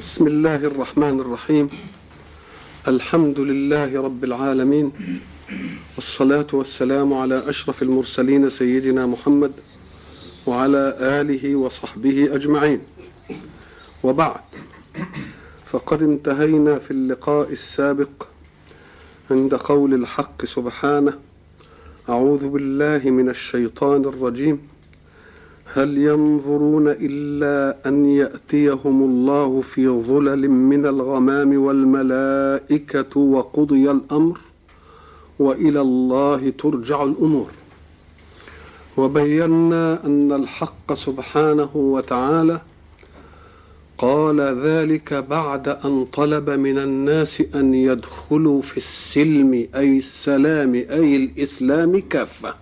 بسم الله الرحمن الرحيم. الحمد لله رب العالمين. والصلاة والسلام على أشرف المرسلين سيدنا محمد وعلى آله وصحبه أجمعين. وبعد فقد انتهينا في اللقاء السابق عند قول الحق سبحانه أعوذ بالله من الشيطان الرجيم. هل ينظرون إلا أن يأتيهم الله في ظلل من الغمام والملائكة وقضي الأمر وإلى الله ترجع الأمور. وبينا أن الحق سبحانه وتعالى قال ذلك بعد أن طلب من الناس أن يدخلوا في السلم أي السلام أي الإسلام كافة.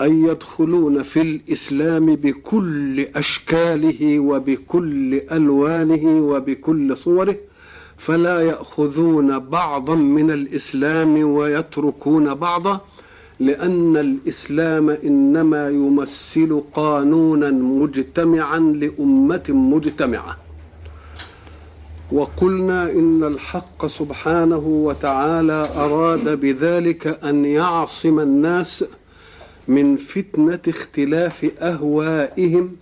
أن يدخلون في الإسلام بكل أشكاله وبكل ألوانه وبكل صوره فلا يأخذون بعضا من الإسلام ويتركون بعضا لأن الإسلام إنما يمثل قانونا مجتمعا لأمة مجتمعة. وقلنا إن الحق سبحانه وتعالى أراد بذلك أن يعصم الناس من فتنة اختلاف أهوائهم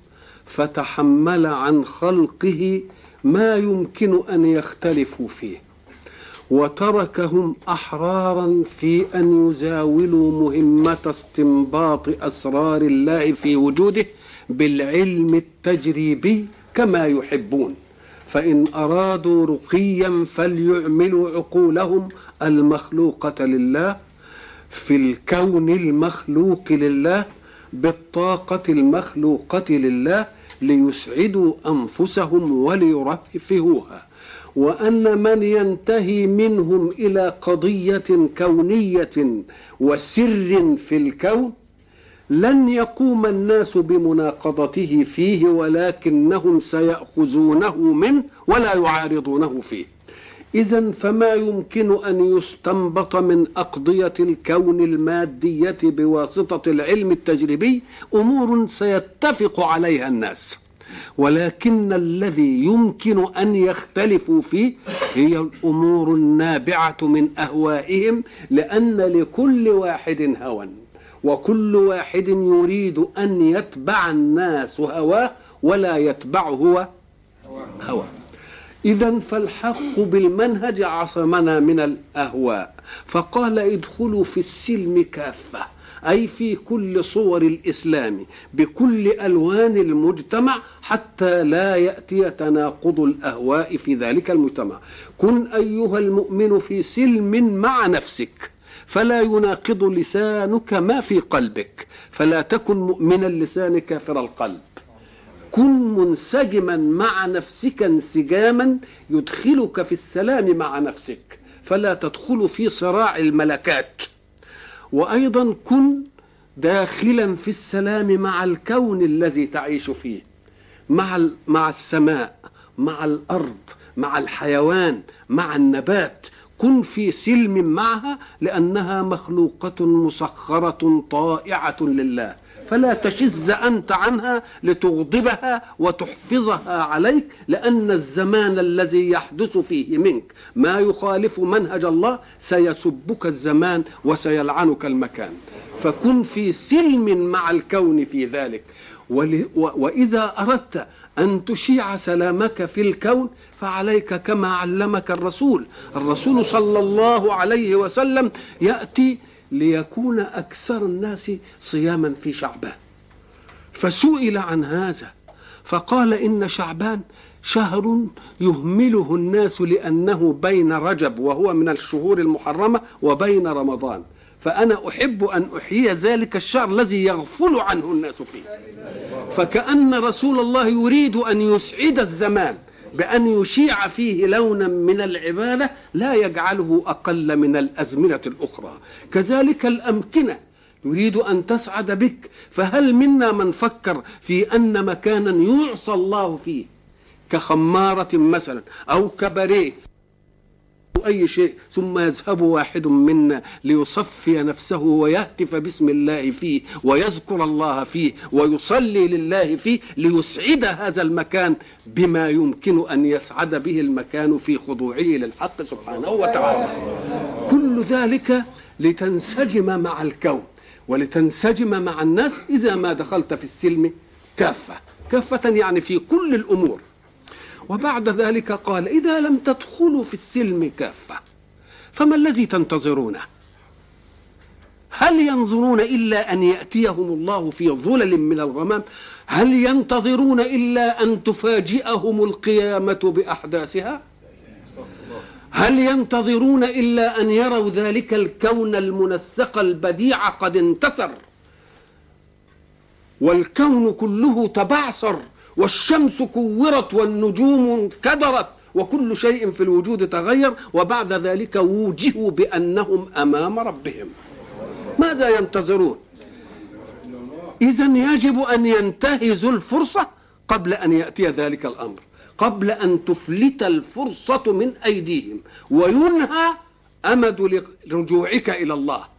فتحمل عن خلقه ما يمكن أن يختلفوا فيه. وتركهم أحرارا في أن يزاولوا مهمة استنباط أسرار الله في وجوده بالعلم التجريبي كما يحبون. فإن أرادوا رقيا فليعملوا عقولهم المخلوقة لله في الكون المخلوق لله بالطاقة المخلوقة لله ليسعدوا أنفسهم وليرفهوها. وأن من ينتهي منهم إلى قضية كونية وسر في الكون لن يقوم الناس بمناقضته فيه ولكنهم سيأخذونه منه ولا يعارضونه فيه. إذا فما يمكن أن يستنبط من أقضية الكون المادية بواسطة العلم التجريبي أمور سيتفق عليها الناس. ولكن الذي يمكن أن يختلفوا فيه هي الأمور النابعة من أهوائهم لأن لكل واحد هوى وكل واحد يريد أن يتبع الناس هواه ولا يتبع هو هواه. إذا فالحق بالمنهج عصمنا من الأهواء. فقال ادخلوا في السلم كافة أي في كل صور الإسلام بكل ألوان المجتمع حتى لا يأتي تناقض الأهواء في ذلك المجتمع. كن أيها المؤمن في سلم مع نفسك فلا يناقض لسانك ما في قلبك فلا تكن مؤمن اللسان كافر القلب. كن منسجما مع نفسك انسجاما يدخلك في السلام مع نفسك فلا تدخل في صراع الملكات. وأيضا كن داخلا في السلام مع الكون الذي تعيش فيه مع مع السماء مع الأرض مع الحيوان مع النبات. كن في سلم معها لأنها مخلوقة مسخرة طائعة لله. فلا تشز أنت عنها لتغضبها وتحفظها عليك لأن الزمان الذي يحدث فيه منك ما يخالف منهج الله سيسبك الزمان وسيلعنك المكان. فكن في سلم مع الكون في ذلك. وإذا أردت أن تشيع سلامك في الكون فعليك كما علمك الرسول. الرسول صلى الله عليه وسلم يأتي ليكون أكثر الناس صياما في شعبان. فسئل عن هذا فقال إن شعبان شهر يهمله الناس لأنه بين رجب وهو من الشهور المحرمة وبين رمضان. فأنا أحب أن أحيي ذلك الشهر الذي يغفل عنه الناس فيه. فكأن رسول الله يريد أن يسعد الزمان بأن يشيع فيه لونا من العبادة لا يجعله أقل من الأزمنة الأخرى. كذلك الأمكنة يريد أن تسعد بك فهل منا من فكر في أن مكانا يعصى الله فيه؟ كخمارة مثلا أو كبريه أي شيء ثم يذهب واحد منا ليصفي نفسه ويهتف باسم الله فيه ويذكر الله فيه ويصلي لله فيه ليسعد هذا المكان بما يمكن أن يسعد به المكان في خضوعه للحق سبحانه وتعالى. كل ذلك لتنسجم مع الكون ولتنسجم مع الناس إذا ما دخلت في السلم كافة. كافة يعني في كل الأمور. وبعد ذلك قال إذا لم تدخلوا في السلم كافة فما الذي تنتظرونه؟ هل ينظرون إلا أن يأتيهم الله في ظلل من الغمام؟ هل ينتظرون إلا أن تفاجئهم القيامة بأحداثها؟ هل ينتظرون إلا أن يروا ذلك الكون المنسق البديع قد انتصر؟ والكون كله تبعثر. والشمس كورت والنجوم انكدرت وكل شيء في الوجود تغير وبعد ذلك وجهوا بأنهم أمام ربهم. ماذا ينتظرون؟ إذا يجب أن ينتهزوا الفرصة قبل أن يأتي ذلك الأمر قبل أن تفلت الفرصة من أيديهم وينهى أمد رجوعك إلى الله.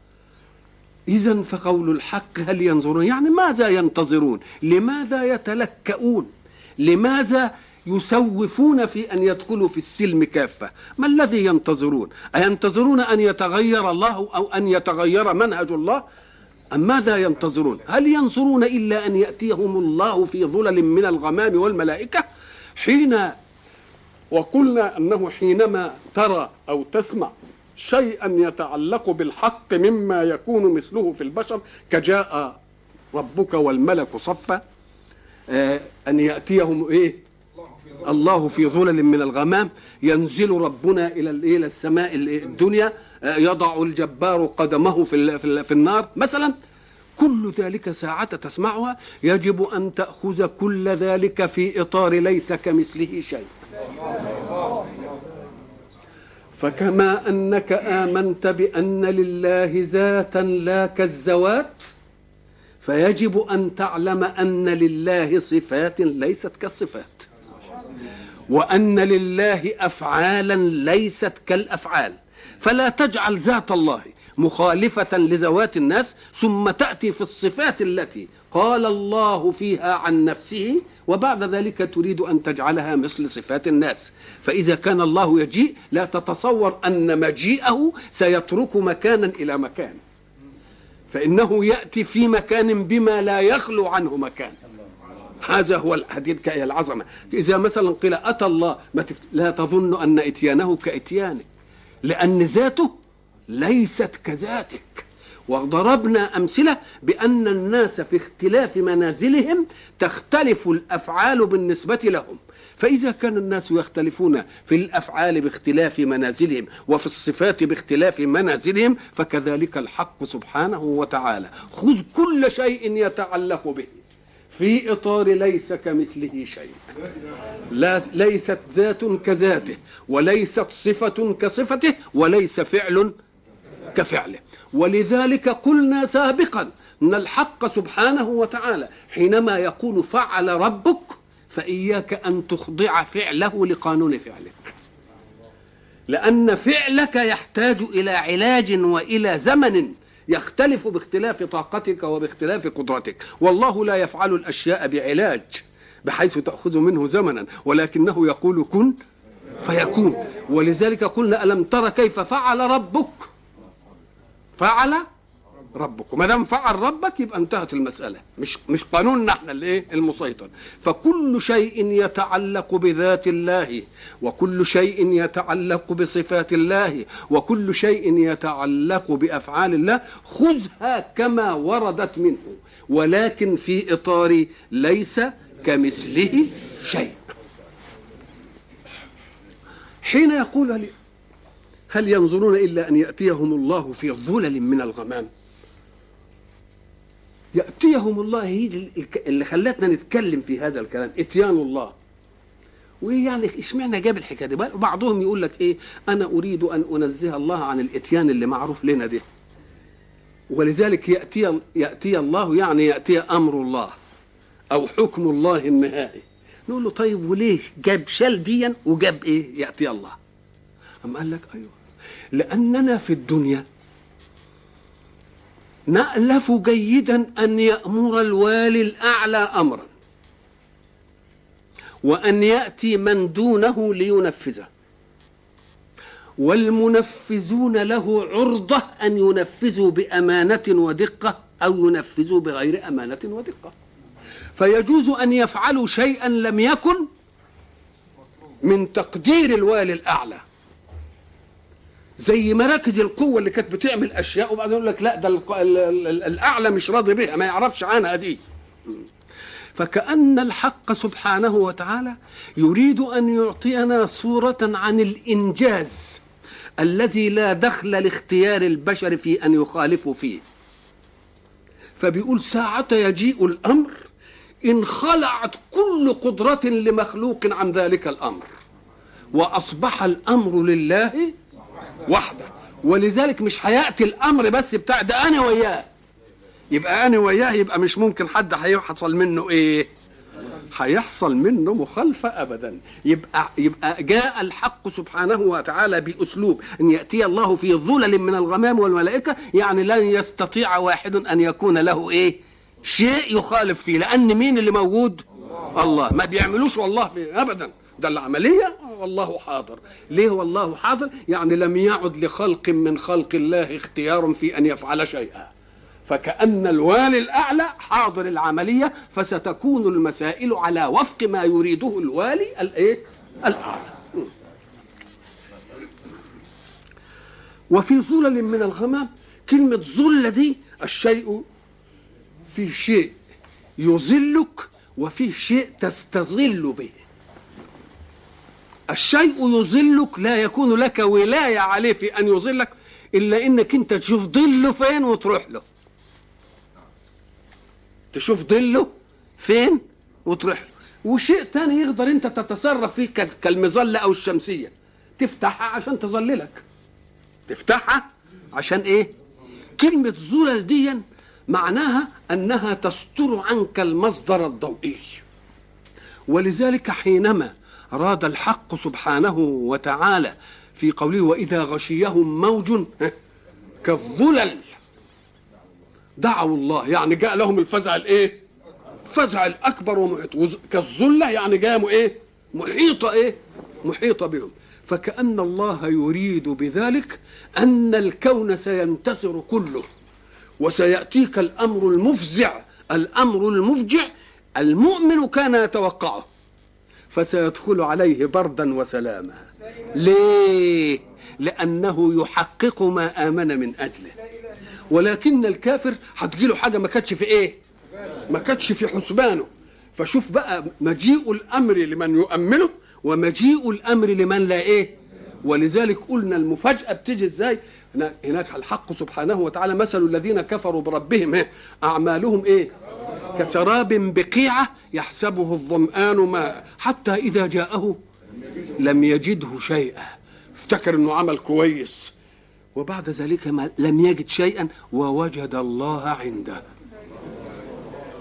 إذا فقول الحق هل ينظرون؟ يعني ماذا ينتظرون؟ لماذا يتلكؤون؟ لماذا يسوفون في أن يدخلوا في السلم كافة؟ ما الذي ينتظرون؟ أينتظرون أن يتغير الله أو أن يتغير منهج الله؟ أم ماذا ينتظرون؟ هل ينظرون إلا أن يأتيهم الله في ظلل من الغمام والملائكة؟ حين وقلنا أنه حينما ترى أو تسمع شيئا يتعلق بالحق مما يكون مثله في البشر كجاء ربك والملك صفا. آه أن يأتيهم إيه؟ الله في ظلل من الغمام. ينزل ربنا إلى إلى السماء الدنيا. آه يضع الجبار قدمه في في النار. مثلا كل ذلك ساعة تسمعها. يجب أن تأخذ كل ذلك في إطار ليس كمثله شيء. فكما أنك آمنت بأن لله ذاتا لا كالذوات فيجب أن تعلم أن لله صفات ليست كالصفات وأن لله أفعالا ليست كالأفعال. فلا تجعل ذات الله مخالفة لذوات الناس ثم تأتي في الصفات التي قال الله فيها عن نفسه وبعد ذلك تريد أن تجعلها مثل صفات الناس. فإذا كان الله يجيء لا تتصور أن مجيئه سيترك مكانا إلى مكان. فإنه يأتي في مكان بما لا يخلو عنه مكان. هذا هو هذه العظمة. إذا مثلا قيل أتى الله ما لا تظن أن إتيانه كإتيانه لأن ذاته ليست كذاتك. وضربنا أمثلة بأن الناس في اختلاف منازلهم تختلف الأفعال بالنسبة لهم. فإذا كان الناس يختلفون في الأفعال باختلاف منازلهم وفي الصفات باختلاف منازلهم فكذلك الحق سبحانه وتعالى. خذ كل شيء يتعلق به. في إطار ليس كمثله شيء. لا ليست ذات كذاته وليست صفة كصفته وليس فعل كفعله ولذلك قلنا سابقا إن الحق سبحانه وتعالى حينما يقول فعل ربك فإياك أن تخضع فعله لقانون فعلك. لأن فعلك يحتاج إلى علاج وإلى زمن يختلف باختلاف طاقتك وباختلاف قدرتك. والله لا يفعل الأشياء بعلاج بحيث تأخذ منه زمنا ولكنه يقول كن فيكون. ولذلك قلنا ألم تر كيف فعل ربك؟ فعل ربك وما دام فعل ربك يبقى انتهت المسألة. مش مش قانوننا إحنا الايه المسيطر. فكل شيء يتعلق بذات الله وكل شيء يتعلق بصفات الله وكل شيء يتعلق بأفعال الله خذها كما وردت منه. ولكن في إطار ليس كمثله شيء. حين يقول هل ينظرون إلا أن يأتيهم الله في ظلل من الغمام؟ يأتيهم الله هي اللي خلتنا نتكلم في هذا الكلام إتيان الله. وإيه يعني؟ إشمعنى جاب الحكاية دي؟ بعضهم يقول لك إيه؟ أنا أريد أن أنزه الله عن الإتيان اللي معروف لنا ده ولذلك يأتي يأتي الله يعني يأتي أمر الله أو حكم الله النهائي. نقول له طيب وليه جاب شال ديا وجاب إيه؟ يأتي الله. أم قال لك أيوه لأننا في الدنيا. نألف جيدا أن يأمر الوالي الأعلى أمرا. وأن يأتي من دونه لينفذه. والمنفذون له عرضة أن ينفذوا بأمانة ودقة أو ينفذوا بغير أمانة ودقة. فيجوز أن يفعلوا شيئا لم يكن من تقدير الوالي الأعلى. زي مراكز القوة اللي كانت بتعمل أشياء وبعدين يقول لك لا ده الأعلى مش راضي بها ما يعرفش عنها دي. فكأن الحق سبحانه وتعالى يريد أن يعطينا صورة عن الإنجاز الذي لا دخل لاختيار البشر في أن يخالفوا فيه. فبيقول ساعة يجيء الأمر إن خلعت كل قدرة لمخلوق عن ذلك الأمر. وأصبح الأمر لله وحده ولذلك مش هيأتي الأمر بس بتاع ده أنا وياه. يبقى أنا وياه يبقى مش ممكن حد هيحصل منه إيه؟ هيحصل منه مخالفة أبدا. يبقى يبقى جاء الحق سبحانه وتعالى بأسلوب أن يأتي الله في ظلل من الغمام والملائكة يعني لن يستطيع واحد أن يكون له إيه؟ شيء يخالف فيه. لأن مين اللي موجود؟ الله. ما بيعملوش والله أبدا. ده العملية. والله حاضر. ليه والله حاضر؟ يعني لم يعد لخلق من خلق الله اختيار في أن يفعل شيئا. فكأن الوالي الأعلى حاضر العملية فستكون المسائل على وفق ما يريده الوالي الإيه؟ الأعلى. وفي ظلل من الغمام كلمة ظلة دي الشيء فيه شيء يظلك وفيه شيء تستظل به. الشيء يظلك لا يكون لك ولاية عليه في أن يظلك إلا إنك أنت تشوف ظله فين وتروح له. تشوف ظله فين وتروح له. وشيء تاني يقدر أنت تتصرف فيه كالمظلة أو الشمسية. تفتحها عشان تظللك تفتحها عشان إيه؟ كلمة ظلل دي معناها أنها تستر عنك المصدر الضوئي. ولذلك حينما أراد الحق سبحانه وتعالى في قوله وإذا غشيهم موج كالظلل. دعوا الله يعني جاء لهم الفزع الإيه؟ الفزع الأكبر ومحيط. كالظلة يعني جاء إيه؟ محيطه إيه؟ محيطه بهم. فكأن الله يريد بذلك أن الكون سينتصر كله وسيأتيك الأمر المفزع. الأمر المفجع المؤمن كان يتوقعه. فسيدخل عليه بردا وسلاما. ليه؟ لأنه يحقق ما آمن من أجله. ولكن الكافر هتجيله حاجة ما كانتش في إيه؟ ما كانتش في حسبانه. فشوف بقى مجيء الأمر لمن يؤمنه ومجيء الأمر لمن لا إيه؟ ولذلك قلنا المفاجأة بتيجي إزاي؟ هناك الحق سبحانه وتعالى مثل الذين كفروا بربهم إيه؟ أعمالهم إيه؟ كسراب بقيعة يحسبه الظمآن ماء حتى إذا جاءه لم يجده شيئا. افتكر إنه عمل كويس. وبعد ذلك ما لم يجد شيئا ووجد الله عنده.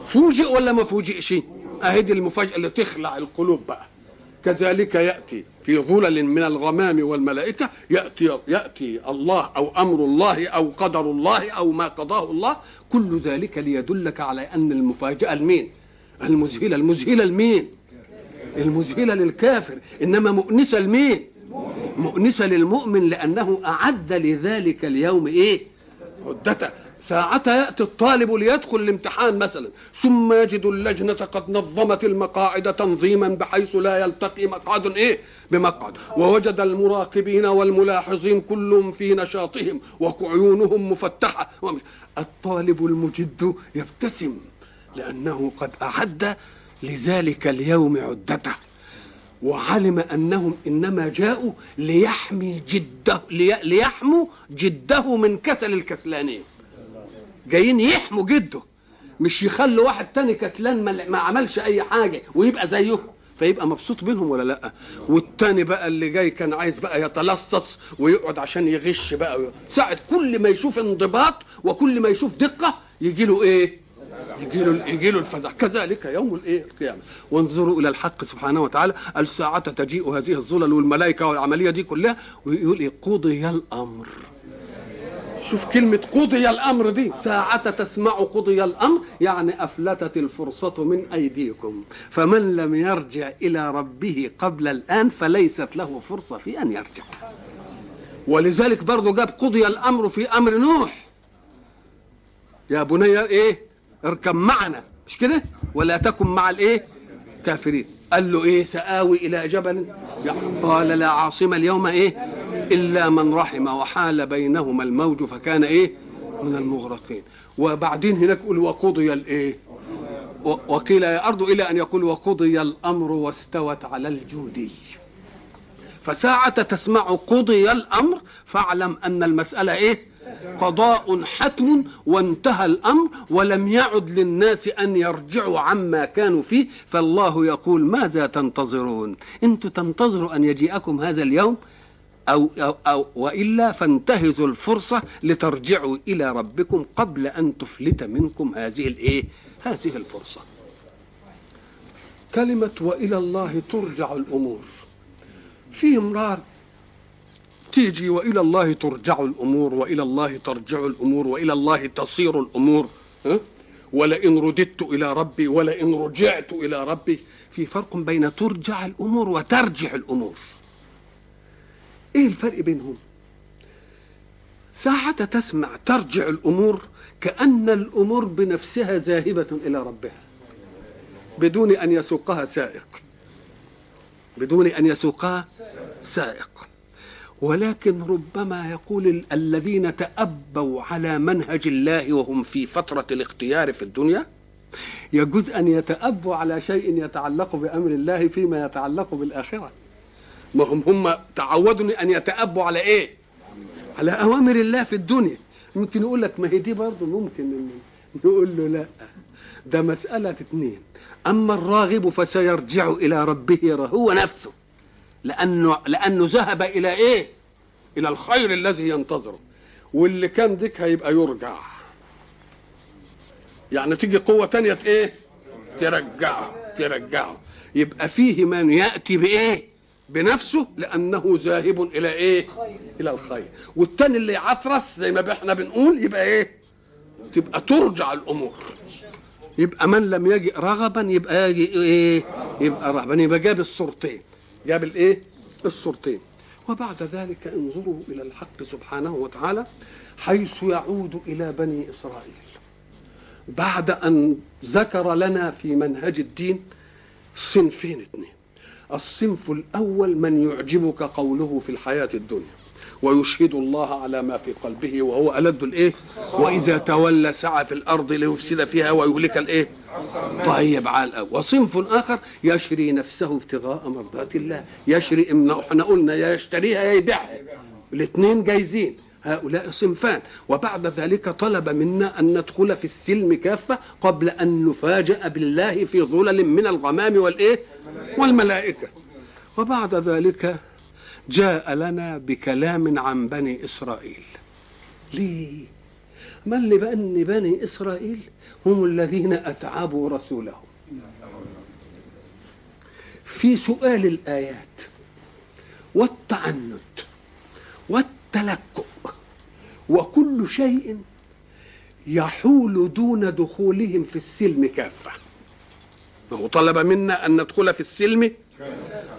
فوجئ ولا ما فوجئش؟ أهدي المفاجأة اللي تخلع القلوب بقى. كذلك يأتي في ظلل من الغمام والملائكة يأتي يأتي الله أو أمر الله أو قدر الله أو ما قضاه الله كل ذلك ليدلك على أن المفاجأة المين المذهله المذهله لمين؟ المذهله للكافر إنما مؤنسه لمين؟ مؤنسة للمؤمن لأنه أعد لذلك اليوم إيه؟ عدته ساعتها يأتي الطالب ليدخل الامتحان مثلا. ثم يجد اللجنة قد نظمت المقاعد تنظيما بحيث لا يلتقي مقعد. إيه؟ بمقعد. ووجد المراقبين والملاحظين كلهم في نشاطهم وعيونهم مفتحة. الطالب المجد يبتسم لأنه قد أعد لذلك اليوم عدته. وعلم أنهم إنما جاءوا ليحمي جده ليحموا جده من كسل الكسلانين جايين يحموا جده. مش يخلوا واحد تاني كسلان ما عملش أي حاجة ويبقى زيه. فيبقى مبسوط منهم ولا لأ؟ والتاني بقى اللي جاي كان عايز بقى يتلصص ويقعد عشان يغش بقى. ساعة كل ما يشوف انضباط وكل ما يشوف دقة يجي له إيه؟ يجي له يجي له الفزع. كذلك يوم الايه القيامة. وانظروا إلى الحق سبحانه وتعالى. الساعة تجيء هذه الظلل والملائكة والعملية دي كلها. ويقول إيه؟ قضي الأمر. شوف كلمة قضي الأمر دي. ساعة تسمع قضي الأمر يعني أفلتت الفرصة من أيديكم. فمن لم يرجع إلى ربه قبل الآن فليست له فرصة في أن يرجع. ولذلك برضه جاب قضي الأمر في أمر نوح. يا بني إيه؟ اركب معنا. مش كده؟ ولا تكن مع الإيه؟ كافرين. قال له إيه؟ سآوي إلى جبل. قال لا عاصم اليوم إيه؟ إلا من رحم وحال بينهما الموج فكان إيه؟ من المغرقين. وبعدين هناك يقول وقضي الإيه؟ وقيل يا أرض إلى أن يقول وقضي الأمر واستوت على الجودي. فساعة تسمع قضي الأمر فاعلم أن المسألة إيه؟ قضاء حتم وانتهى الأمر ولم يعد للناس أن يرجعوا عما كانوا فيه فالله يقول ماذا تنتظرون؟ أنتم تنتظروا أن يجيئكم هذا اليوم أو, أو, أو وإلا فانتهزوا الفرصة لترجعوا إلى ربكم قبل أن تفلت منكم هذه الإيه؟ هذه الفرصة. كلمة وإلى الله ترجع الأمور. في امرار تيجي وإلى الله ترجع الأمور وإلى الله ترجع الأمور وإلى الله تصير الأمور ها؟ ولئن رددت إلى ربي ولئن رجعت إلى ربي في فرق بين ترجع الأمور وترجع الأمور إيه الفرق بينهم؟ ساعة تسمع ترجع الأمور كأن الأمور بنفسها ذاهبة إلى ربها بدون أن يسوقها سائق. بدون أن يسوقها سائق. ولكن ربما يقول الذين تأبوا على منهج الله وهم في فترة الاختيار في الدنيا يجوز أن يتأبوا على شيء يتعلق بأمر الله فيما يتعلق بالآخرة. ما هم هم تعودوا أن يتأبوا على إيه؟ على أوامر الله في الدنيا. ممكن يقول لك ما هي دي برضه ممكن نقول له لأ. ده مسألة اثنين أما الراغب فسيرجع إلى ربه هو نفسه. لأنه لأنه ذهب إلى إيه؟ إلى الخير الذي ينتظره. واللي كان ذيك هيبقى يرجع. يعني تيجي قوة تانية إيه؟ ترجعه ترجعه. يبقى فيه من يأتي بإيه؟ بنفسه لأنه ذاهب إلى إيه؟ إلى الخير. والتاني اللي يعثرس زي ما إحنا بنقول يبقى إيه؟ تبقى ترجع الأمور. يبقى من لم يجي رغبا يبقى يجي إيه؟ يبقى رهبا. يبقى جاب الصورتين. جاب الإيه؟ الصورتين. وبعد ذلك انظروا إلى الحق سبحانه وتعالى حيث يعود إلى بني إسرائيل. بعد أن ذكر لنا في منهج الدين صنفين اثنين. الصنف الأول من يعجبك قوله في الحياة الدنيا ويشهد الله على ما في قلبه وهو ألد الإيه؟ وإذا تولى سعى في الأرض ليفسد فيها ويهلك الإيه؟ طيب على وصنف آخر يشري نفسه ابتغاء مرضات الله يشري إحنا قلنا يا يشتريها يا يبيعها. الاثنين جايزين. هؤلاء صنفان. وبعد ذلك طلب منا أن ندخل في السلم كافة قبل أن نفاجأ بالله في ظلل من الغمام والإيه؟ والملائكة. وبعد ذلك جاء لنا بكلام عن بني إسرائيل. ليه؟ ما اللي بأن بني إسرائيل هم الذين أتعبوا رسولهم. في سؤال الآيات والتعنت والتلكؤ وكل شيء يحول دون دخولهم في السلم كافة. هو طلب منا أن ندخل في السلم؟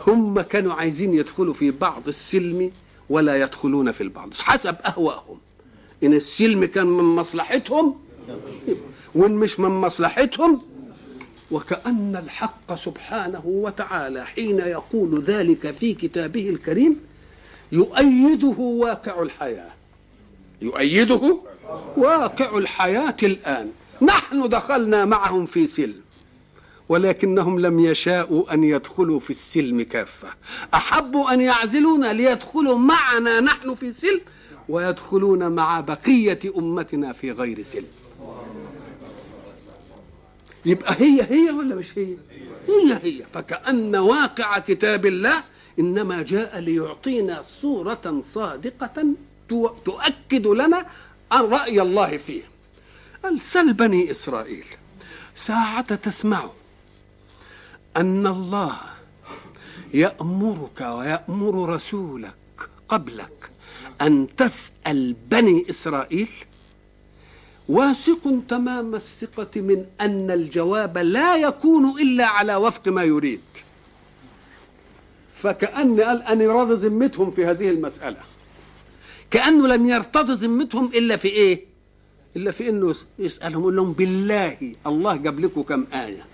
هم كانوا عايزين يدخلوا في بعض السلم ولا يدخلون في البعض. حسب أهوائهم إن السلم كان من مصلحتهم وإن مش من مصلحتهم وكأن الحق سبحانه وتعالى حين يقول ذلك في كتابه الكريم يؤيده واقع الحياة. يؤيده واقع الحياة الآن. نحن دخلنا معهم في سلم ولكنهم لم يشاءوا أن يدخلوا في السلم كافة. احبوا أن يعزلونا ليدخلوا معنا نحن في سلم ويدخلون مع بقية أمتنا في غير سلم. يبقى هي هي ولا مش هي؟ هي هي. فكأن واقع كتاب الله إنما جاء ليعطينا صورة صادقة تؤكد لنا رأي الله فيه. قال سل بني إسرائيل ساعة تسمع أن الله يأمرك ويأمر رسولك قبلك أن تسأل بني إسرائيل واثق تمام الثقة من أن الجواب لا يكون إلا على وفق ما يريد. فكأن قال أن يراد ذمتهم في هذه المسألة. كأنه لم يرتضي ذمتهم إلا في إيه؟ إلا في إنه يسألهم يقول لهم بالله الله جاب لكم كم آية.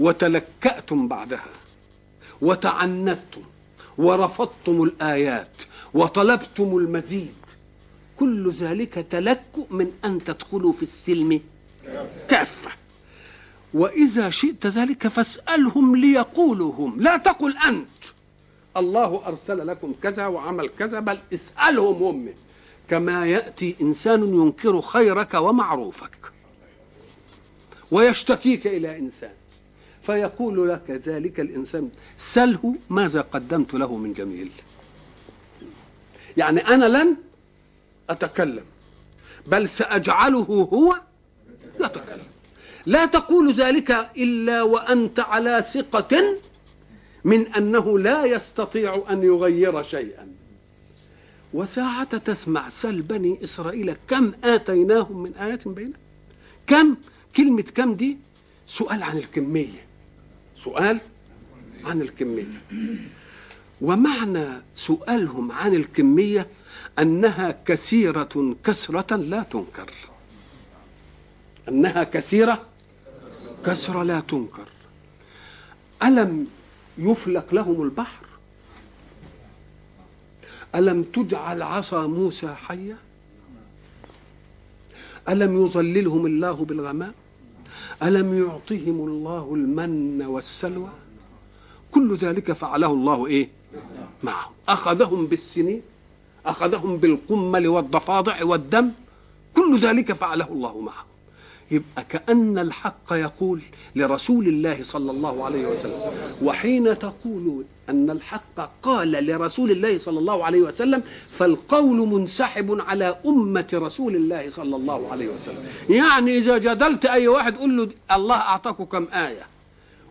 وتلكأتم بعدها وتعنتم ورفضتم الآيات وطلبتم المزيد. كل ذلك تلكؤ من أن تدخلوا في السلم كافة. وإذا شئت ذلك فاسألهم ليقولوا هم. لا تقل أنت. الله أرسل لكم كذا وعمل كذا بل اسألهم هم. كما يأتي إنسان ينكر خيرك ومعروفك ويشتكيك إلى إنسان فيقول لك ذلك الإنسان سله ماذا قدمت له من جميل. يعني أنا لن أتكلم بل سأجعله هو يتكلم. لا تقول ذلك إلا وأنت على ثقة من أنه لا يستطيع أن يغير شيئا. وساعة تسمع سل بني إسرائيل كم آتيناهم من آيات بينة؟ كم؟ كلمة كم دي؟ سؤال عن الكمية. سؤال عن الكمية. ومعنى سؤالهم عن الكمية أنها كثيرة كسرة لا تنكر. أنها كثيرة كسرة لا تنكر. ألم يفلك لهم البحر. ألم تجعل عصا موسى حية ألم يظللهم الله بالغمام؟ ألم يعطهم الله المن والسلوى؟ كل ذلك فعله الله إيه؟ معهم. أخذهم بالسنين أخذهم بالقمل والضفادع والدم كل ذلك فعله الله معهم. يبقى كأن الحق يقول لرسول الله صلى الله عليه وسلم. وحين تقول أن الحق قال لرسول الله صلى الله عليه وسلم فالقول منسحب على أمة رسول الله صلى الله عليه وسلم. يعني إذا جدلت أي واحد قل له الله أعطاكم كم آية.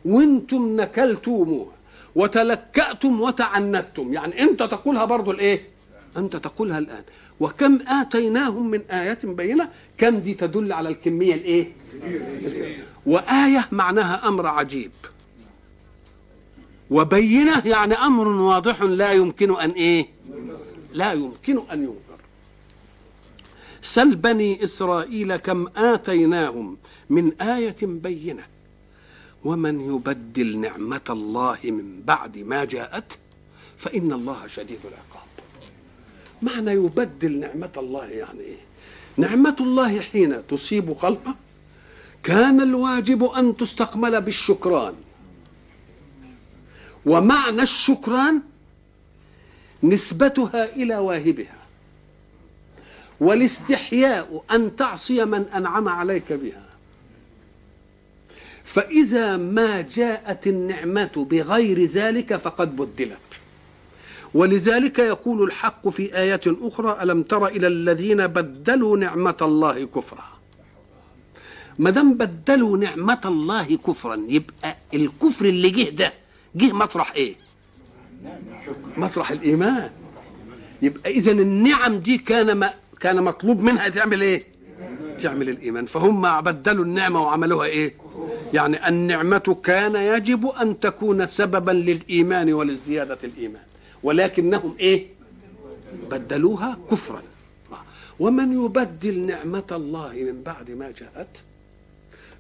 وأنتم نكلتموها وتلكأتم وتعنتم. يعني أنت تقولها برضو الإيه؟ أنت تقولها الآن. وكم آتيناهم من آية بينة؟ كم دي تدل على الكمية الإيه؟ وآية معناها أمر عجيب. وبينة يعني أمر واضح لا يمكن أن إيه؟ لا يمكن أن ينكر. سل بني إسرائيل كم آتيناهم من آية بينة. ومن يبدل نعمة الله من بعد ما جاءته فإن الله شديد العقاب. معنى يبدل نعمة الله يعني إيه؟ نعمة الله حين تصيب خلقه كان الواجب أن تستقبل بالشكران. ومعنى الشكران نسبتها إلى واهبها. والاستحياء أن تعصي من أنعم عليك بها. فإذا ما جاءت النعمة بغير ذلك فقد بدلت. ولذلك يقول الحق في آية أخرى ألم تر إلى الذين بدلوا نعمة الله كفرا؟ ما دام بدلوا نعمة الله كفرا يبقى الكفر اللي جه ده جه مطرح إيه؟ مطرح الإيمان يبقى إذا النعم دي كان ما كان مطلوب منها تعمل إيه؟ تعمل الإيمان فهم بدلوا النعمة وعملوها إيه؟ يعني النعمة كان يجب أن تكون سببا للإيمان ولازديادة الإيمان ولكنهم إيه بدلوها كفرا ومن يبدل نعمة الله من بعد ما جاءت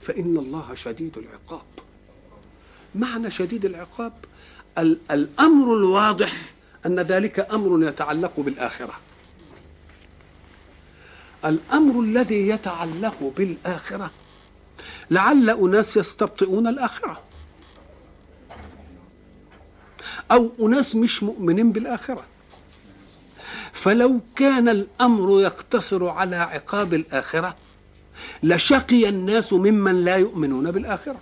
فإن الله شديد العقاب. معنى شديد العقاب الأمر الواضح أن ذلك أمر يتعلق بالآخرة. الأمر الذي يتعلق بالآخرة لعل أناس يستبطئون الآخرة. أو أناس مش مؤمنين بالآخرة. فلو كان الأمر يقتصر على عقاب الآخرة لشقي الناس ممن لا يؤمنون بالآخرة.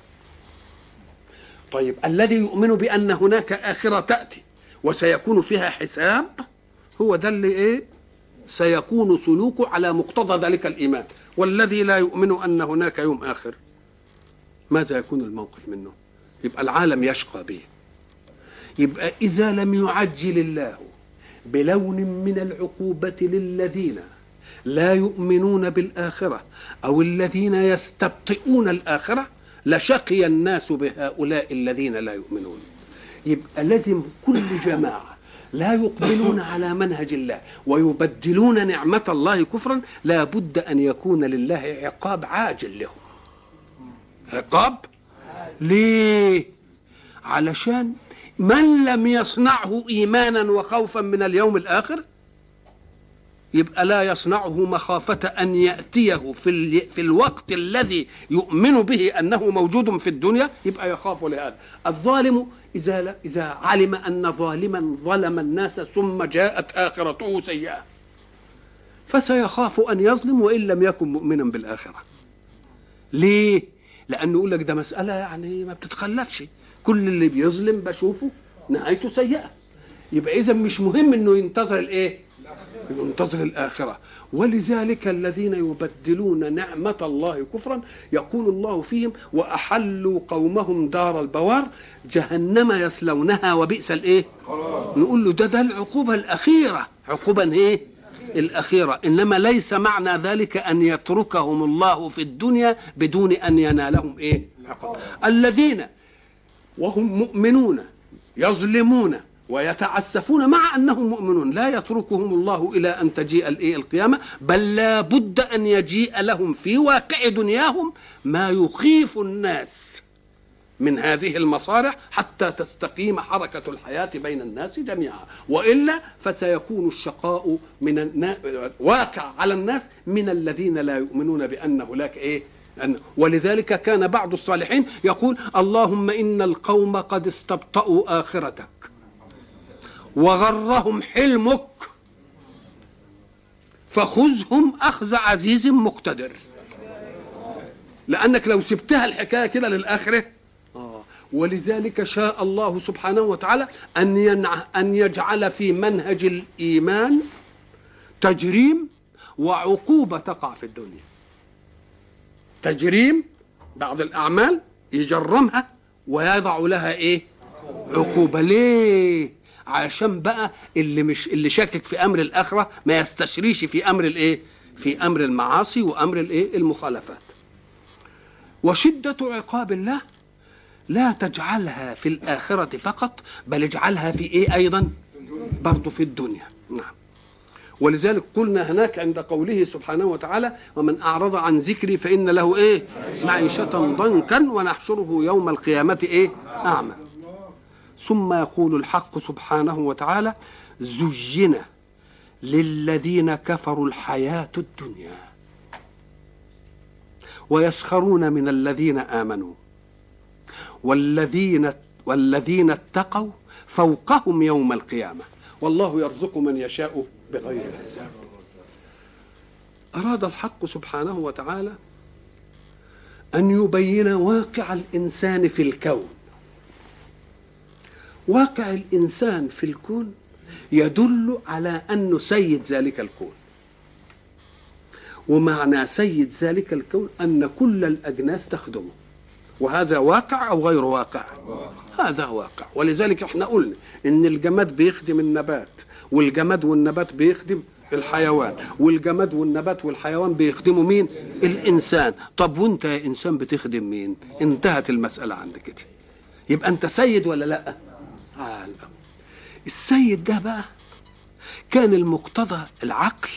طيب الذي يؤمن بأن هناك آخرة تأتي وسيكون فيها حساب هو ده اللي إيه؟ سيكون سلوكه على مقتضى ذلك الإيمان. والذي لا يؤمن أن هناك يوم آخر ماذا يكون الموقف منه؟ يبقى العالم يشقى به. يبقى إذا لم يعجل الله بلون من العقوبة للذين لا يؤمنون بالآخرة أو الذين يستبطئون الآخرة لشقي الناس بهؤلاء الذين لا يؤمنون. يبقى لازم كل جماعة لا يقبلون على منهج الله ويبدلون نعمة الله كفرا لا بد أن يكون لله عقاب عاجل لهم. عقاب؟ ليه؟ علشان من لم يصنعه ايمانا وخوفا من اليوم الآخر؟ يبقى لا يصنعه مخافة أن يأتيه في, في الوقت الذي يؤمن به أنه موجود في الدنيا يبقى يخاف لهذا الظالم إذا, إذا علم أن ظالما ظلم الناس ثم جاءت آخرته سيئة فسيخاف أن يظلم وإن لم يكن مؤمنا بالآخرة ليه؟ لأنه يقول لك ده مسألة يعني ما بتتخلفش كل اللي بيظلم بشوفه نهايته سيئة يبقى إذا مش مهم إنه ينتظر الإيه؟ ينتظر الآخرة. ولذلك الذين يبدلون نعمة الله كفرا يقول الله فيهم وأحلوا قومهم دار البوار جهنم يصلونها وبئس الإيه؟ نقول له ده ده العقوبة الأخيرة. عقوبة إيه؟ الأخيرة. إنما ليس معنى ذلك أن يتركهم الله في الدنيا بدون أن ينالهم إيه؟ عقاب الذين وهم مؤمنون يظلمون ويتعسفون مع أنهم مؤمنون. لا يتركهم الله إلى أن تجيء الايه القيامة بل لا بد أن يجيء لهم في واقع دنياهم ما يخيف الناس من هذه المصارع حتى تستقيم حركة الحياة بين الناس جميعا. وإلا فسيكون الشقاء من النا... واقع على الناس من الذين لا يؤمنون بأن هناك إيه؟ ولذلك كان بعض الصالحين يقول اللهم إن القوم قد استبطأوا آخرتك. وغرهم حلمك فخذهم أخذ عزيز مقتدر. لأنك لو سبتها الحكاية كده للآخرة آه. ولذلك شاء الله سبحانه وتعالى أن ينع أن يجعل في منهج الإيمان تجريم وعقوبة تقع في الدنيا. تجريم بعض الأعمال يجرمها ويضع لها إيه؟ عقوبة. ليه؟ عشان بقى اللي مش اللي شاكك في أمر الآخرة ما يستشريش في أمر الإيه؟ في أمر المعاصي وأمر الإيه؟ المخالفات. وشدة عقاب الله لا تجعلها في الآخرة فقط بل اجعلها في إيه أيضا؟ برضه في الدنيا. نعم. ولذلك قلنا هناك عند قوله سبحانه وتعالى ومن أعرض عن ذكري فإن له إيه؟ معيشة ضنكا ونحشره يوم القيامة إيه؟ أعمى. ثم يقول الحق سبحانه وتعالى زجن للذين كفروا الحياة الدنيا ويسخرون من الذين آمنوا والذين والذين اتقوا فوقهم يوم القيامة والله يرزق من يشاء بغير حساب. أراد الحق سبحانه وتعالى أن يبين واقع الإنسان في الكون. واقع الإنسان في الكون يدل على أنه سيد ذلك الكون. ومعنى سيد ذلك الكون أن كل الأجناس تخدمه. وهذا واقع أو غير واقع؟ هذا واقع. ولذلك إحنا قلنا إن الجماد بيخدم النبات والجماد والنبات بيخدم الحيوان والجماد والنبات والحيوان بيخدموا مين؟ الإنسان. طب وأنت يا إنسان بتخدم مين؟ انتهت المسألة عند كده يبقى أنت سيد ولا لأ؟ عالم السيد ده بقى كان المقتضى العقل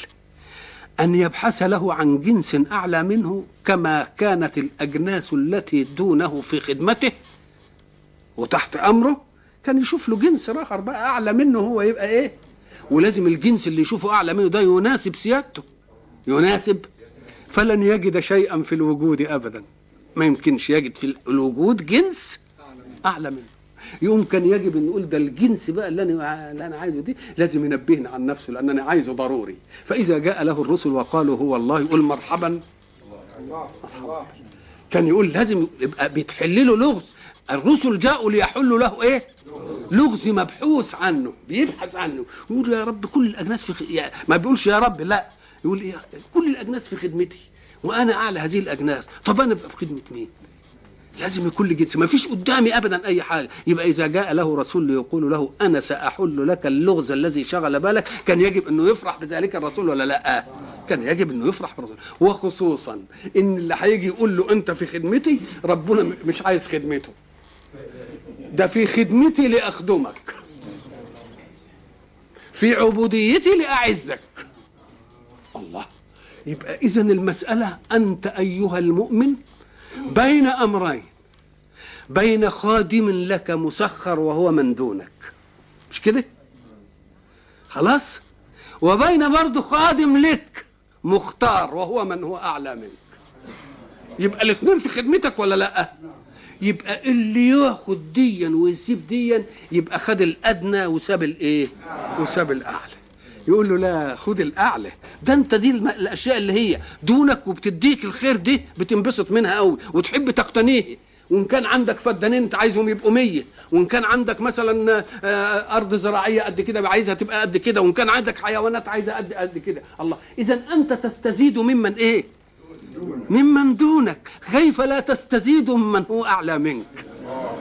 أن يبحث له عن جنس أعلى منه كما كانت الأجناس التي دونه في خدمته. وتحت أمره كان يشوف له جنس آخر بقى أعلى منه هو يبقى إيه؟ ولازم الجنس اللي يشوفه أعلى منه ده يناسب سيادته. يناسب. فلن يجد شيئا في الوجود أبدا. ما يمكنش يجد في الوجود جنس أعلى منه. يقوم كان يجب أن نقول ده الجنس بقى اللي أنا اللي أنا عايزه دي لازم ينبهني عن نفسه لأن أنا عايزه ضروري. فإذا جاء له الرسل وقالوا هو الله يقول مرحبا. مرحبا كان يقول لازم يبقى بيتحل له لغز. الرسل جاءوا ليحلوا له إيه؟ لغز مبحوث عنه بيبحث عنه. يقول يا رب كل الأجناس في خ... يعني ما بيقولش يا رب لا. يقول إيه؟ كل الأجناس في خدمتي وأنا أعلى هذه الأجناس. طب أنا ابقى في خدمة مين؟ لازم يكون لي جنس ما فيش قدامي ابدا أي حاجة. يبقى إذا جاء له رسول يقول له أنا سأحل لك اللغز الذي شغل بالك. كان يجب أنه يفرح بذلك الرسول ولا لا؟ كان يجب أنه يفرح بالرسول. وخصوصا إن اللي هيجي يقول له أنت في خدمتي ربنا مش عايز خدمته. ده في خدمتي لأخدمك. في عبوديتي لأعزك. الله. يبقى اذا المسألة أنت أيها المؤمن بين أمرين. بين خادم لك مسخر وهو من دونك. مش كده؟ خلاص؟ وبين برضه خادم لك مختار وهو من هو أعلى منك. يبقى الاثنين في خدمتك ولا لأ؟ يبقى اللي ياخد ديا ويسيب ديا يبقى خد الأدنى وساب الإيه؟ وساب الأعلى. يقول له لا خد الأعلى. ده أنت دي الأشياء اللي هي دونك وبتديك الخير دي بتنبسط منها قوي وتحب تقتنيه. وإن كان عندك فدانين أنت عايزهم يبقوا مية. وإن كان عندك مثلا آه، أرض زراعية قد كده عايزها تبقى قد كده. وإن كان عندك حيوانات عايزها قد قد كده. الله. اذا أنت تستزيد ممن إيه؟ ممن دونك. كيف لا تستزيد ممن هو أعلى منك؟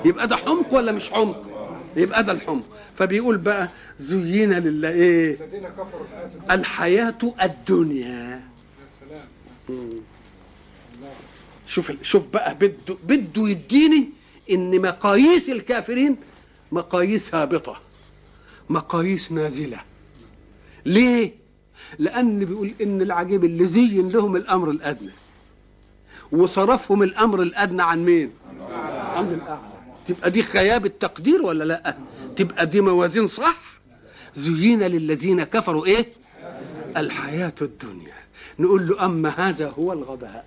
يبقى ده حمق ولا مش حمق؟ يبقى ده الحمق فبيقول بقى زين لله إيه؟ الحياة الدنيا. شوف شوف بقى بده بده يديني إن مقاييس الكافرين مقاييس هابطة. مقاييس نازلة. ليه؟ لأن بيقول إن العجيب اللي زين لهم الأمر الأدنى. وصرفهم الأمر الأدنى عن مين؟ عن الأعلى. تبقى دي خياب التقدير ولا لأ؟ تبقى دي موازين صح؟ زين للذين كفروا إيه؟ الحياة الدنيا. نقول له أما هذا هو الغباء.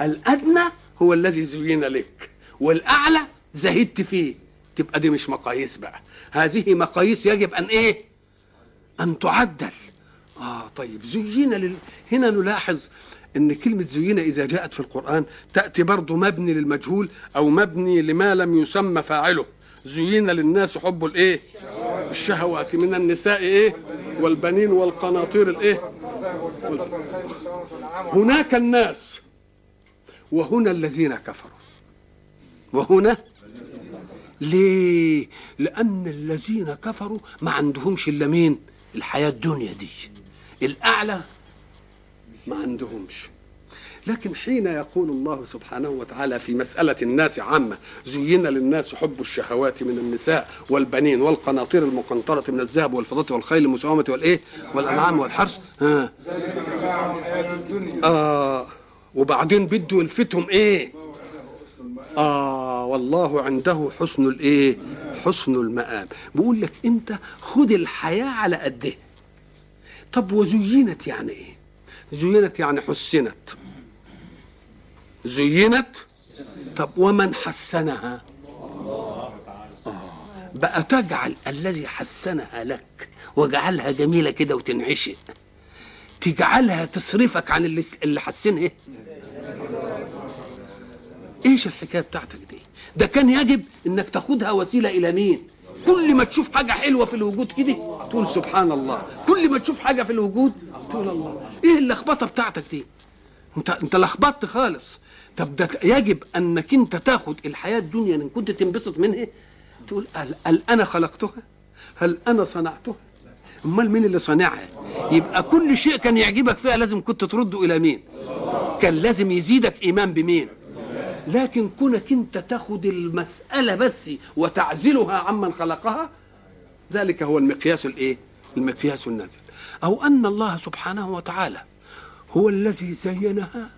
الأدنى هو الذي زين لك. والأعلى زهدت فيه. تبقى دي مش مقاييس بقى. هذه مقاييس يجب أن إيه؟ أن تعدل. آه طيب زين لل... هنا نلاحظ إن كلمة زين إذا جاءت في القرآن تأتي برضه مبني للمجهول أو مبني لما لم يسمى فاعله. زين للناس حب الإيه؟ الشهوات من النساء إيه؟ والبنين والقناطير والأنعام هناك الناس وهنا الذين كفروا. وهنا ليه؟ لأن الذين كفروا ما عندهمش إلا مين؟ الحياة الدنيا دي. الأعلى ما عندهمش. لكن حين يقول الله سبحانه وتعالى في مسألة الناس عامة زين للناس حب الشهوات من النساء والبنين والقناطير المقنطرة من الذهب والفضة والخيل المسومة والإيه؟ والأنعام والحرث. ها. آه. وبعدين بده يلفتهم إيه؟ آه. والله عنده حسن الإيه؟ حسن المآب. بيقول لك أنت خد الحياة على قده. طب وزينت يعني إيه؟ زينت يعني حسنت. زينت؟ طب ومن حسنها؟ آه بقى تجعل الذي حسنها لك وجعلها جميلة كده وتنعشق. تجعلها تصرفك عن اللي اللي حسنها إيش الحكاية بتاعتك دي؟ ده كان يجب إنك تاخدها وسيلة إلى مين؟ كل ما تشوف حاجة حلوة في الوجود كده تقول سبحان الله. كل ما تشوف حاجة في الوجود تقول الله. إيه اللخبطة بتاعتك دي؟ أنت أنت لخبطت خالص. طب ده يجب أنك أنت تاخد الحياة الدنيا إن كنت تنبسط منها تقول هل, هل أنا خلقتها؟ هل أنا صنعتها؟ أمال مين اللي صانعها يبقى كل شيء كان يعجبك فيها لازم كنت ترده إلى مين؟ كان لازم يزيدك إيمان بمين؟ لكن كونك أنت تاخد المسألة بس وتعزلها عمن خلقها ذلك هو المقياس الإيه؟ المقياس النازل أو أن الله سبحانه وتعالى هو الذي زينها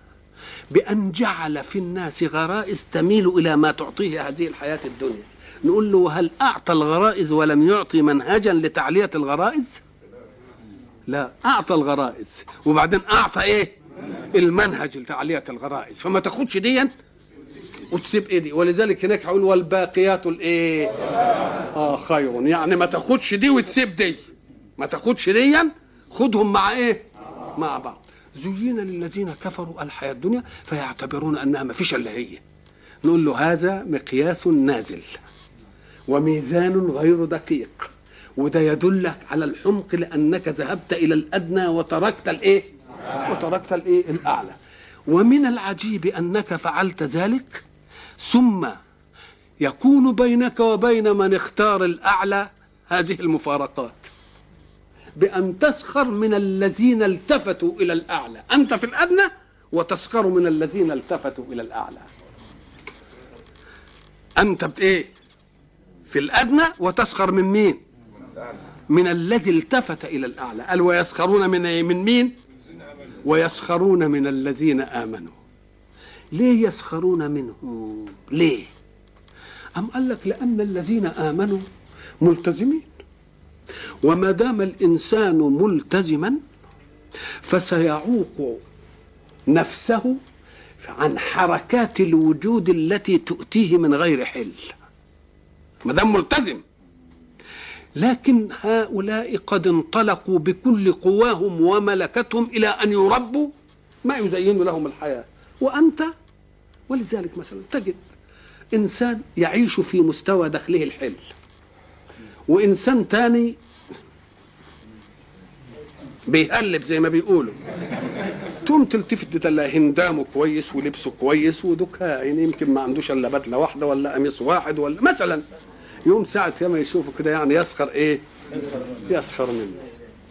بأن جعل في الناس غرائز تميل إلى ما تعطيه هذه الحياة الدنيا. نقول له هل أعطى الغرائز ولم يعطي منهجا لتعلية الغرائز؟ لا أعطى الغرائز. وبعدين أعطى إيه؟ المنهج لتعلية الغرائز. فما تاخدش ديا وتسيب إيدي. ولذلك هناك هقول والباقيات الايه آه خير. يعني ما تاخدش دي وتسيب دي. ما تاخدش ديا خدهم مع إيه؟ مع بعض. زين للذين كفروا الحياة الدنيا فيعتبرون أنها ما فيش إلا هي. نقول له هذا مقياس نازل وميزان غير دقيق وده يدلك على الحمق لأنك ذهبت إلى الأدنى وتركت الإيه؟ وتركت الإيه؟ الأعلى. ومن العجيب أنك فعلت ذلك ثم يكون بينك وبين من اختار الأعلى هذه المفارقات. بأن تسخر من الذين التفتوا إلى الأعلى. أنت في الأدنى وتسخر من الذين التفتوا إلى الأعلى. أنت بت إيه؟ في الأدنى وتسخر من مين؟ من الذي التفت إلى الأعلى. قال ويسخرون من إيه؟ من مين؟ ويسخرون من الذين آمنوا. ليه يسخرون منه ليه؟ أم قال لك لأن الذين آمنوا ملتزمين. وما دام الإنسان ملتزما فسيعوق نفسه عن حركات الوجود التي تؤتيه من غير حل. ما دام ملتزم. لكن هؤلاء قد انطلقوا بكل قواهم وملكتهم إلى أن يربوا ما يزين لهم الحياة. وأنت ولذلك مثلا تجد إنسان يعيش في مستوى دخله الحل. وإنسان تاني بيقلب زي ما بيقولوا تقوم تلتفت تلاقي هندامه كويس ولبسه كويس ودك يعني يمكن ما عندوش إلا بدلة واحدة ولا قميص واحد ولا مثلا يوم ساعة ما يشوفه كده يعني يسخر إيه؟ يسخر منه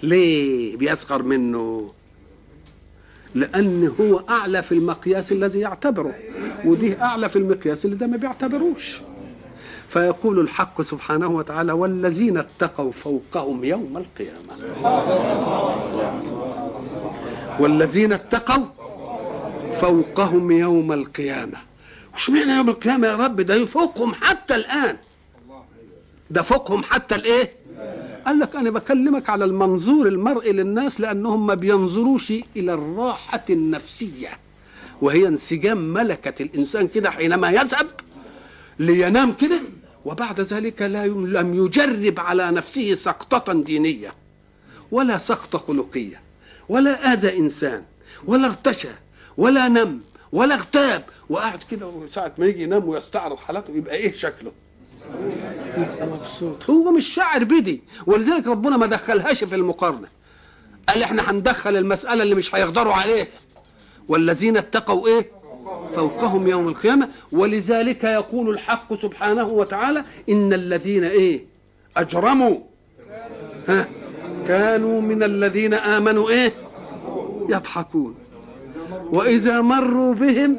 ليه بيسخر منه؟ لأن هو أعلى في المقياس الذي يعتبره ودي أعلى في المقياس اللي ده ما بيعتبروش فيقول الحق سبحانه وتعالى والذين اتقوا فوقهم يوم القيامة. والذين اتقوا فوقهم يوم القيامة. وش معنى يوم القيامة يا رب؟ ده يفوقهم حتى الآن. ده فوقهم حتى الإيه؟ قال لك أنا بكلمك على المنظور المرئي للناس لأنهم ما بينظروش إلى الراحة النفسية. وهي انسجام ملكة الإنسان كده حينما يذهب لينام كده. وبعد ذلك لا لم يجرب على نفسه سقطة دينية ولا سقطة خلقية ولا آذى إنسان ولا ارتشى ولا نم ولا اغتاب. وقاعد كده وساعة ما يجي ينام ويستعرض حالاته يبقى إيه شكله؟ يبقى مبسوط. هو مش شاعر بدي ولذلك ربنا ما دخلهاش في المقارنة. قال إحنا هندخل المسألة اللي مش هيقدروا عليها. والذين اتقوا إيه؟ فوقهم يوم القيامة ولذلك يقول الحق سبحانه وتعالى إن الذين إيه؟ أجرموا. ها؟ كانوا من الذين آمنوا إيه؟ يضحكون. وإذا مروا بهم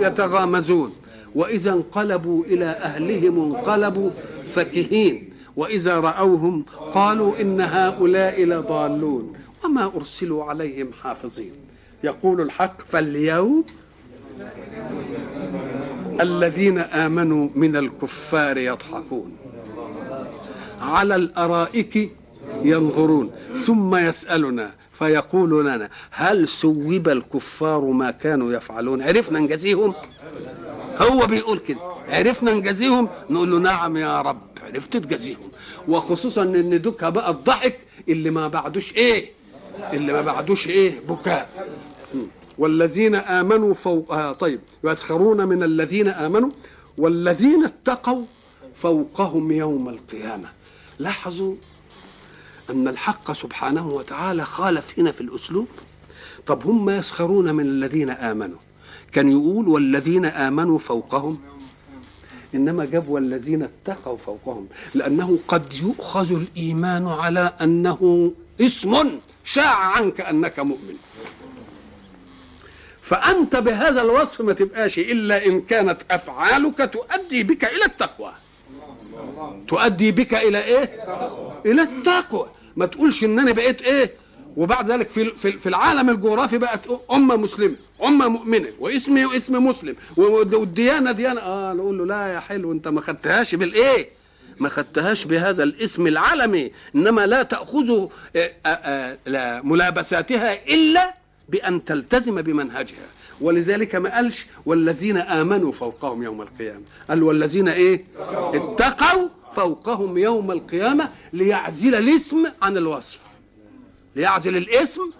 يتغامزون. وإذا انقلبوا إلى أهلهم انقلبوا فكهين. وإذا رأوهم قالوا إن هؤلاء لضالون. وما أرسلوا عليهم حافظين. يقول الحق فاليوم الذين آمنوا من الكفار يضحكون. على الأرائك ينظرون. ثم يسألنا فيقول لنا هل سوب الكفار ما كانوا يفعلون؟ عرفنا نجازيهم هو بيقول كده. عرفنا نجازيهم نقول له نعم يا رب. عرفت تجازيهم وخصوصا إن دوكا بقى الضحك اللي ما بعدوش إيه؟ اللي ما بعدوش إيه؟ بكاء. والذين آمنوا فوق آه طيب يسخرون من الذين آمنوا والذين اتقوا فوقهم يوم القيامة. لاحظوا أن الحق سبحانه وتعالى خالف هنا في الأسلوب؟ طب هم يسخرون من الذين آمنوا؟ كان يقول والذين آمنوا فوقهم. إنما جاب والذين اتقوا فوقهم لأنه قد يؤخذ الإيمان على أنه اسم شاع عنك أنك مؤمن. فأنت بهذا الوصف ما تبقاش إلا إن كانت أفعالك تؤدي بك إلى التقوى. تؤدي بك إلى إيه؟ إلى التقوى. ما تقولش إن أنا بقيت إيه؟ وبعد ذلك في في العالم الجغرافي بقت أمة مسلمة أمة مؤمنة واسمي اسم مسلم والديانة ديانة. آه نقول له لا يا حلو أنت ما خدتهاش بالإيه؟ ما خدتهاش بهذا الاسم العالمي إنما لا تأخذ آه، آه، آه، لا ملابساتها إلا بأن تلتزم بمنهجها. ولذلك ما قالش والذين آمنوا فوقهم يوم القيامة. قال والذين إيه؟ اتقوا فوقهم يوم القيامة ليعزل الاسم عن الوصف. ليعزل الاسم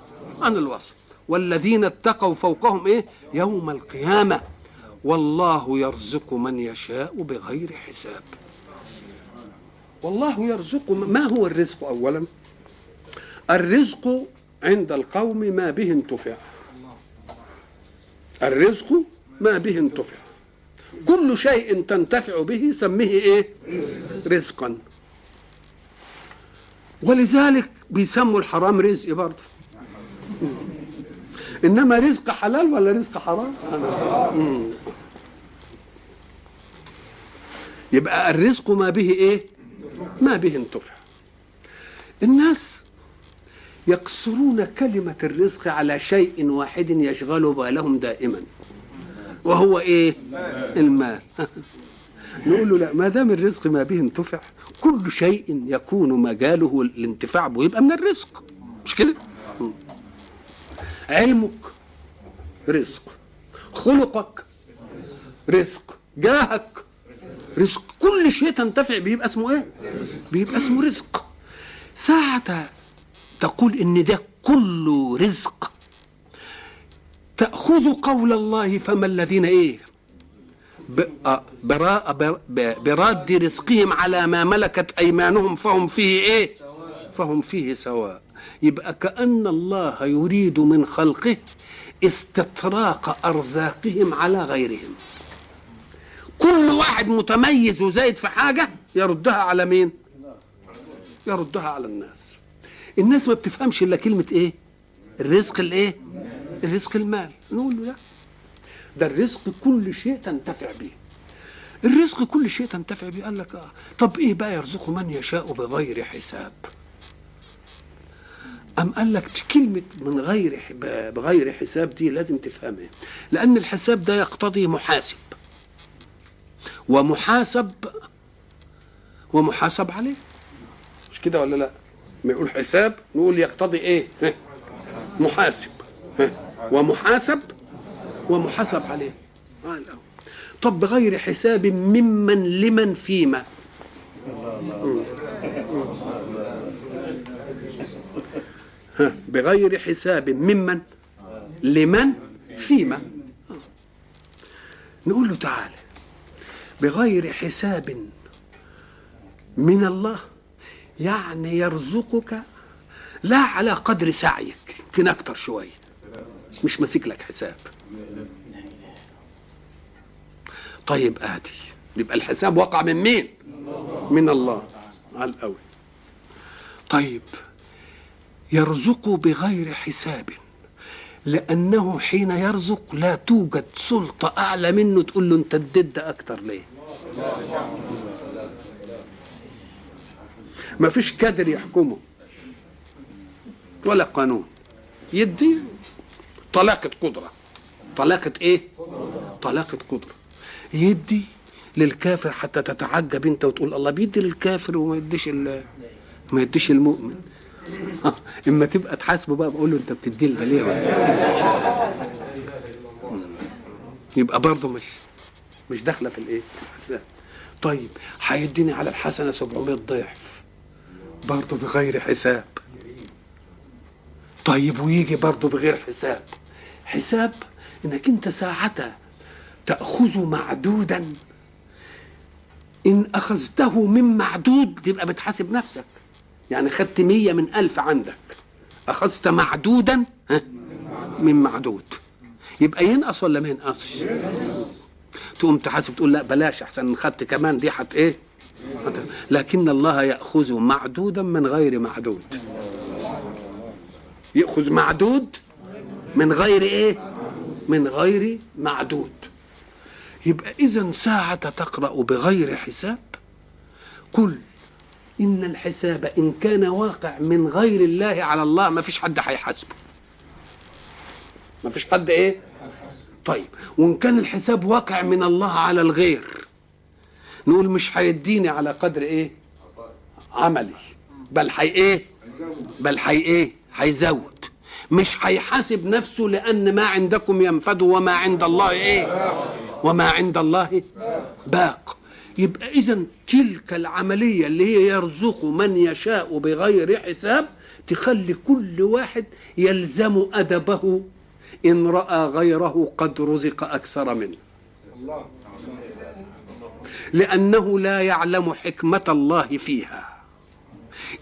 عن الوصف. والذين اتقوا فوقهم إيه؟ يوم القيامة. والله يرزق من يشاء بغير حساب. والله يرزق ما هو الرزق اولا؟ الرزق عند القوم ما به انتفع الرزق ما به انتفع كل شيء تنتفع به سميه إيه؟ رزقا. ولذلك بيسموا الحرام رزق برضه. إنما رزق حلال ولا رزق حرام. يبقى الرزق ما به إيه؟ ما به انتفع الناس يقصرون كلمة الرزق على شيء واحد يشغل بالهم دائما. وهو إيه؟ المال. نقول له لا ما دام الرزق ما به انتفع كل شيء يكون مجاله الانتفاع به يبقى من الرزق. مش كده. علمك رزق خلقك رزق جاهك رزق. كل شيء تنتفع به يبقى اسمه إيه؟ بيبقى اسمه رزق. ساعة تقول إن ده كله رزق. تأخذ قول الله فما الذين إيه؟ آه، براد رزقهم على ما ملكت أيمانهم فهم فيه إيه؟ فهم فيه سواء. يبقى كأن الله يريد من خلقه استطراق أرزاقهم على غيرهم. كل واحد متميز وزايد في حاجة يردها على مين؟ يردها على الناس. الناس ما بتفهمش إلا كلمة إيه؟ الرزق الإيه؟ الرزق المال. نقول له لا. ده الرزق كل شيء تنتفع به. الرزق كل شيء تنتفع به. قال لك آه. طب إيه بقى يرزق من يشاء بغير حساب؟ أم قال لك كلمة من غير بغير حساب دي لازم تفهمها. لأن الحساب ده يقتضي محاسب. ومحاسب ومحاسب عليه. مش كده ولا لا؟ ما يقول حساب نقول يقتضي إيه؟ محاسب؟ ومحاسب ومحاسب عليه آه. طب بغير حساب ممن لمن فيما بغير حساب ممن لمن فيما. نقول له تعالى بغير حساب من الله يعني يرزقك لا على قدر سعيك يمكن أكتر شوية مش ماسك لك حساب. طيب آدي يبقى الحساب وقع من مين؟ من الله. على الأول. طيب يرزق بغير حساب. لأنه حين يرزق لا توجد سلطة أعلى منه تقول له أنت اديت أكتر ليه؟ ما فيش كادر يحكمه. ولا قانون. يدي طلاقة قدرة. طلاقة إيه؟ طلاقة قدرة. يدي للكافر حتى تتعجب أنت وتقول الله بيدي للكافر وما يديش ما يديش المؤمن. إما تبقى تحاسبه بقى بقول له أنت بتدي لنا ليه؟ يبقى برضه مش مش داخلة في الإيه؟ طيب هيديني على الحسنة 700 ضعف. برضه بغير حساب. طيب ويجي برضه بغير حساب. حساب إنك أنت ساعة تأخذ معدودا. إن أخذته من معدود تبقى بتحاسب نفسك. يعني خدت مية من ألف عندك. أخذت معدودا من معدود. يبقى ينقص ولا ما ينقصش؟ تقوم تحاسب تقول لا بلاش أحسن خدت كمان دي حت إيه؟ لكن الله يأخذ معدودا من غير معدود. يأخذ معدود من غير إيه؟ من غير معدود. يبقى إذا ساعة تقرأ بغير حساب. قل إن الحساب إن كان واقع من غير الله على الله ما فيش حد هيحاسبه. ما فيش حد إيه؟ طيب وإن كان الحساب واقع من الله على الغير نقول مش هيديني على قدر إيه؟ عملي. بل حي إيه؟ بل حي إيه؟ هيزود. مش هيحاسب نفسه لأن ما عندكم ينفد وما عند الله إيه؟ وما عند الله باق. يبقى اذا تلك العملية اللي هي يرزق من يشاء بغير حساب تخلي كل واحد يلزم أدبه إن رأى غيره قد رزق أكثر منه. لأنه لا يعلم حكمة الله فيها.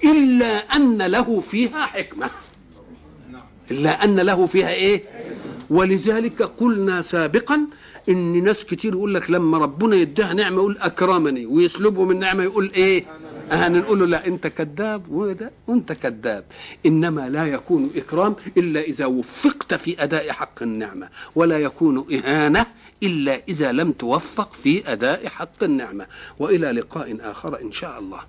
إلا أن له فيها حكمة. إلا أن له فيها إيه؟ ولذلك قلنا سابقا إن ناس كتير يقول لك لما ربنا يديها نعمة يقول أكرمني ويسلبه من نعمة يقول إيه؟ اهان نقول له لا أنت كذاب وده وأنت كذاب. إنما لا يكون إكرام إلا إذا وفقت في أداء حق النعمة ولا يكون إهانة إلا إذا لم توفق في أداء حق النعمة. وإلى لقاء آخر إن شاء الله.